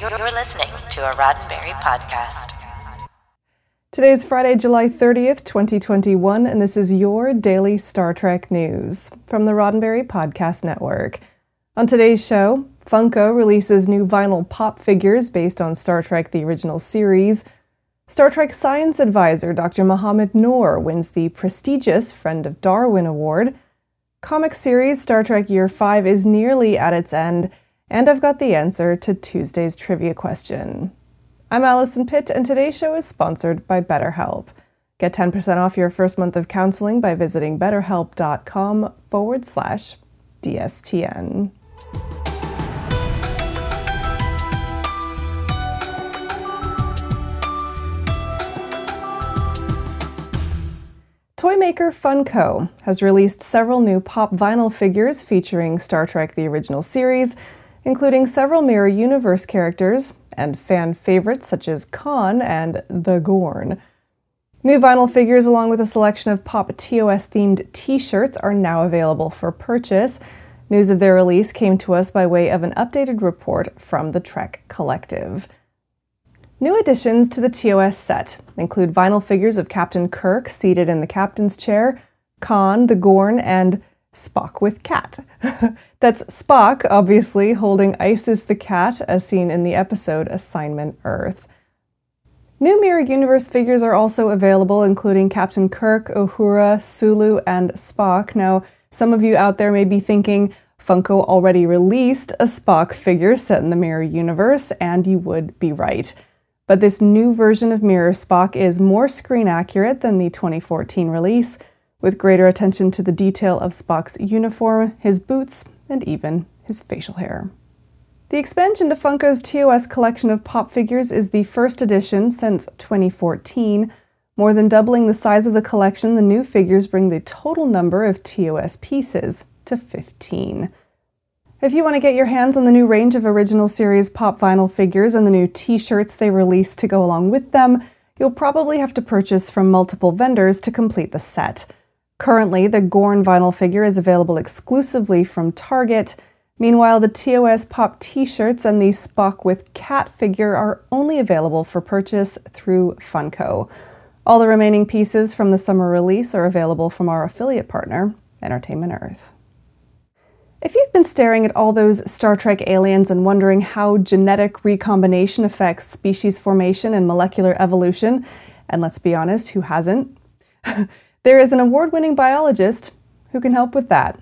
You're listening to a Roddenberry podcast. Today is Friday, July 30th, 2021, and this is your daily Star Trek news from the Roddenberry Podcast Network. On today's show, Funko releases new vinyl pop figures based on Star Trek the original series. Star Trek science advisor Dr. Mohamed Noor wins the prestigious Friend of Darwin Award. Comic series Star Trek Year 5 is nearly at its end, and I've got the answer to Tuesday's trivia question. I'm Allison Pitt, and today's show is sponsored by BetterHelp. Get 10% off your first month of counseling by visiting betterhelp.com forward slash DSTN. Toy maker Funko has released several new pop vinyl figures featuring Star Trek the original series, including several Mirror Universe characters and fan favorites such as Khan and the Gorn. New vinyl figures, along with a selection of pop TOS themed t shirts, are now available for purchase. News of their release came to us by way of an updated report from the Trek Collective. New additions to the TOS set include vinyl figures of Captain Kirk seated in the captain's chair, Khan, the Gorn, and Spock with cat. That's Spock, obviously, holding Isis the cat, as seen in the episode Assignment Earth. New Mirror Universe figures are also available, including Captain Kirk, Uhura, Sulu, and Spock. Now, some of you out there may be thinking, Funko already released a Spock figure set in the Mirror Universe, and you would be right. But this new version of Mirror Spock is more screen accurate than the 2014 release, with greater attention to the detail of Spock's uniform, his boots, and even his facial hair. The expansion to Funko's TOS collection of pop figures is the first edition since 2014. More than doubling the size of the collection, the new figures bring the total number of TOS pieces to 15. If you want to get your hands on the new range of original series pop vinyl figures and the new t shirts they released to go along with them, you'll probably have to purchase from multiple vendors to complete the set. Currently, the Gorn vinyl figure is available exclusively from Target. Meanwhile, the TOS pop t shirts and the Spock with cat figure are only available for purchase through Funko. All the remaining pieces from the summer release are available from our affiliate partner, Entertainment Earth. If you've been staring at all those Star Trek aliens and wondering how genetic recombination affects species formation and molecular evolution, and let's be honest, who hasn't? there is an award winning biologist who can help with that.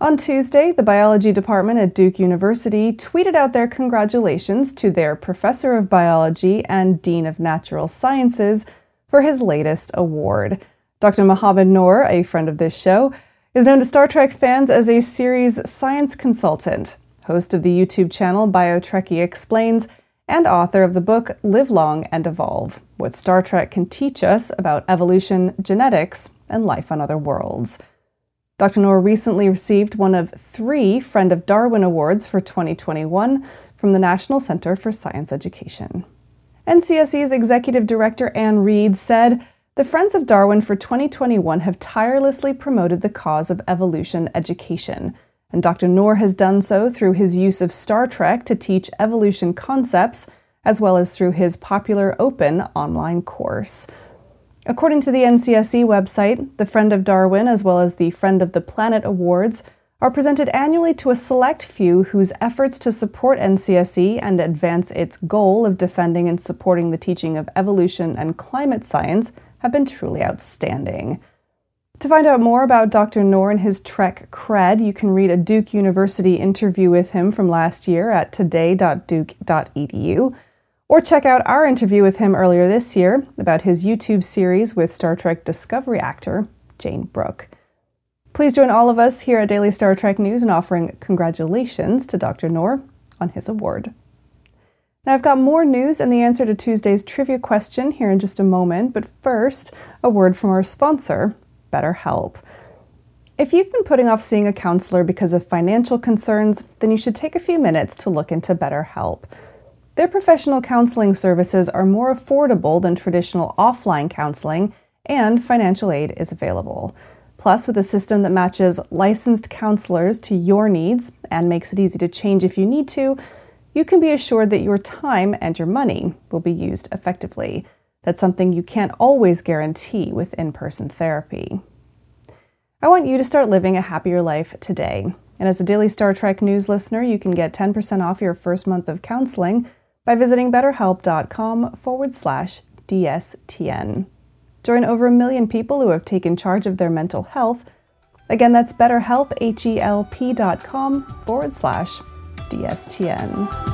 On Tuesday, the biology department at Duke University tweeted out their congratulations to their professor of biology and dean of natural sciences for his latest award. Dr. Mohamed Noor, a friend of this show, is known to Star Trek fans as a series science consultant, host of the YouTube channel BioTrekkie Explains, and author of the book Live Long and Evolve What Star Trek Can Teach Us About Evolution, Genetics, and Life on Other Worlds. Dr. Noor recently received one of three Friend of Darwin Awards for 2021 from the National Center for Science Education. NCSE's Executive Director Ann Reid said, the Friends of Darwin for 2021 have tirelessly promoted the cause of evolution education, and Dr. Noor has done so through his use of Star Trek to teach evolution concepts, as well as through his popular open online course. According to the NCSE website, the Friend of Darwin, as well as the Friend of the Planet Awards, are presented annually to a select few whose efforts to support NCSE and advance its goal of defending and supporting the teaching of evolution and climate science have been truly outstanding. To find out more about Dr. Noor and his Trek cred, you can read a Duke University interview with him from last year at today.duke.edu, or check out our interview with him earlier this year about his YouTube series with Star Trek Discovery actor Jayne Brook. Please join all of us here at Daily Star Trek News in offering congratulations to Dr. Noor on his award. Now, I've got more news and the answer to Tuesday's trivia question here in just a moment, but first, a word from our sponsor, BetterHelp. If you've been putting off seeing a counselor because of financial concerns, then you should take a few minutes to look into BetterHelp. Their professional counseling services are more affordable than traditional offline counseling, and financial aid is available. Plus, with a system that matches licensed counselors to your needs and makes it easy to change if you need to, you can be assured that your time and your money will be used effectively. That's something you can't always guarantee with in person therapy. I want you to start living a happier life today. And as a daily Star Trek news listener, you can get 10% off your first month of counseling by visiting betterhelp.com forward slash DSTN. Join over a million people who have taken charge of their mental health. Again, that's betterhelp, forward slash DSTN.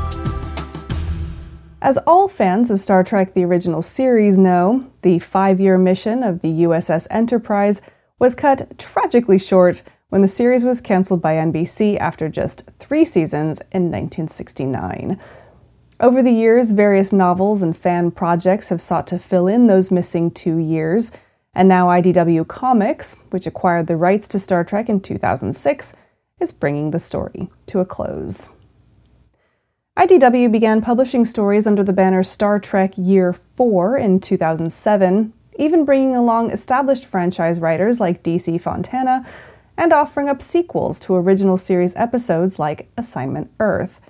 As all fans of Star Trek the original series know, the five year mission of the USS Enterprise was cut tragically short when the series was cancelled by NBC after just three seasons in 1969. Over the years, various novels and fan projects have sought to fill in those missing two years, and now IDW Comics, which acquired the rights to Star Trek in 2006, is bringing the story to a close. IDW began publishing stories under the banner Star Trek Year 4 in 2007, even bringing along established franchise writers like DC Fontana and offering up sequels to original series episodes like Assignment Earth.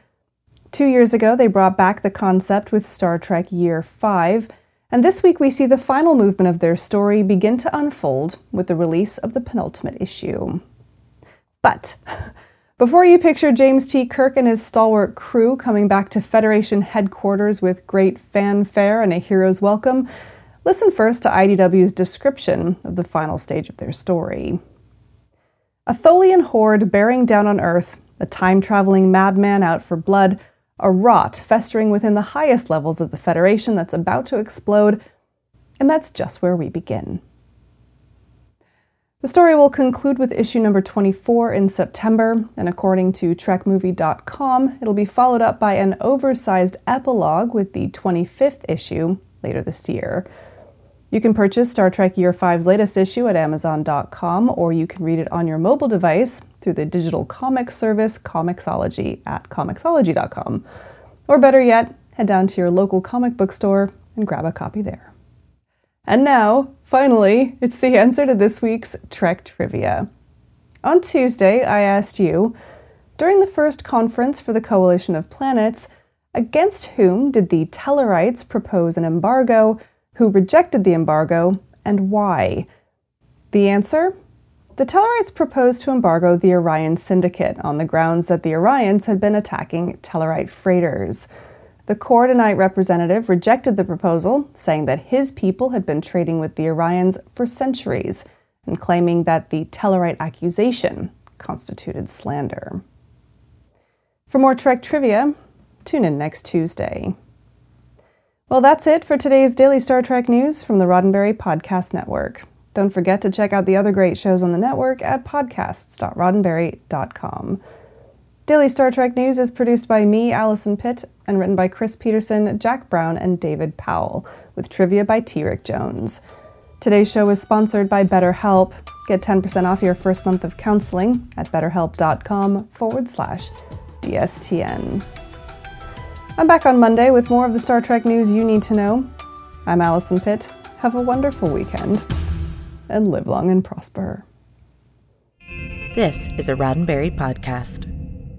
Two years ago, they brought back the concept with Star Trek Year 5, and this week we see the final movement of their story begin to unfold with the release of the penultimate issue. But Before you picture James T. Kirk and his stalwart crew coming back to Federation headquarters with great fanfare and a hero's welcome, listen first to IDW's description of the final stage of their story. A Tholian horde bearing down on Earth, a time traveling madman out for blood, a rot festering within the highest levels of the Federation that's about to explode, and that's just where we begin. The story will conclude with issue number 24 in September, and according to TrekMovie.com, it'll be followed up by an oversized epilogue with the 25th issue later this year. You can purchase Star Trek Year 5's latest issue at Amazon.com, or you can read it on your mobile device through the digital comic service Comixology at Comixology.com. Or better yet, head down to your local comic book store and grab a copy there. And now, finally, it's the answer to this week's Trek trivia. On Tuesday, I asked you, during the first conference for the Coalition of Planets, against whom did the Tellarites propose an embargo, who rejected the embargo, and why? The answer? The Tellarites proposed to embargo the Orion Syndicate on the grounds that the Orions had been attacking Tellarite freighters. The Coridanite representative rejected the proposal, saying that his people had been trading with the Orions for centuries and claiming that the Tellarite accusation constituted slander. For more Trek trivia, tune in next Tuesday. Well, that's it for today's daily Star Trek news from the Roddenberry Podcast Network. Don't forget to check out the other great shows on the network at podcasts.roddenberry.com. Daily Star Trek News is produced by me, Allison Pitt, and written by Chris Peterson, Jack Brown, and David Powell, with trivia by T. Rick Jones. Today's show is sponsored by BetterHelp. Get 10% off your first month of counseling at betterhelp.com forward slash DSTN. I'm back on Monday with more of the Star Trek news you need to know. I'm Allison Pitt. Have a wonderful weekend and live long and prosper. This is a Roddenberry podcast.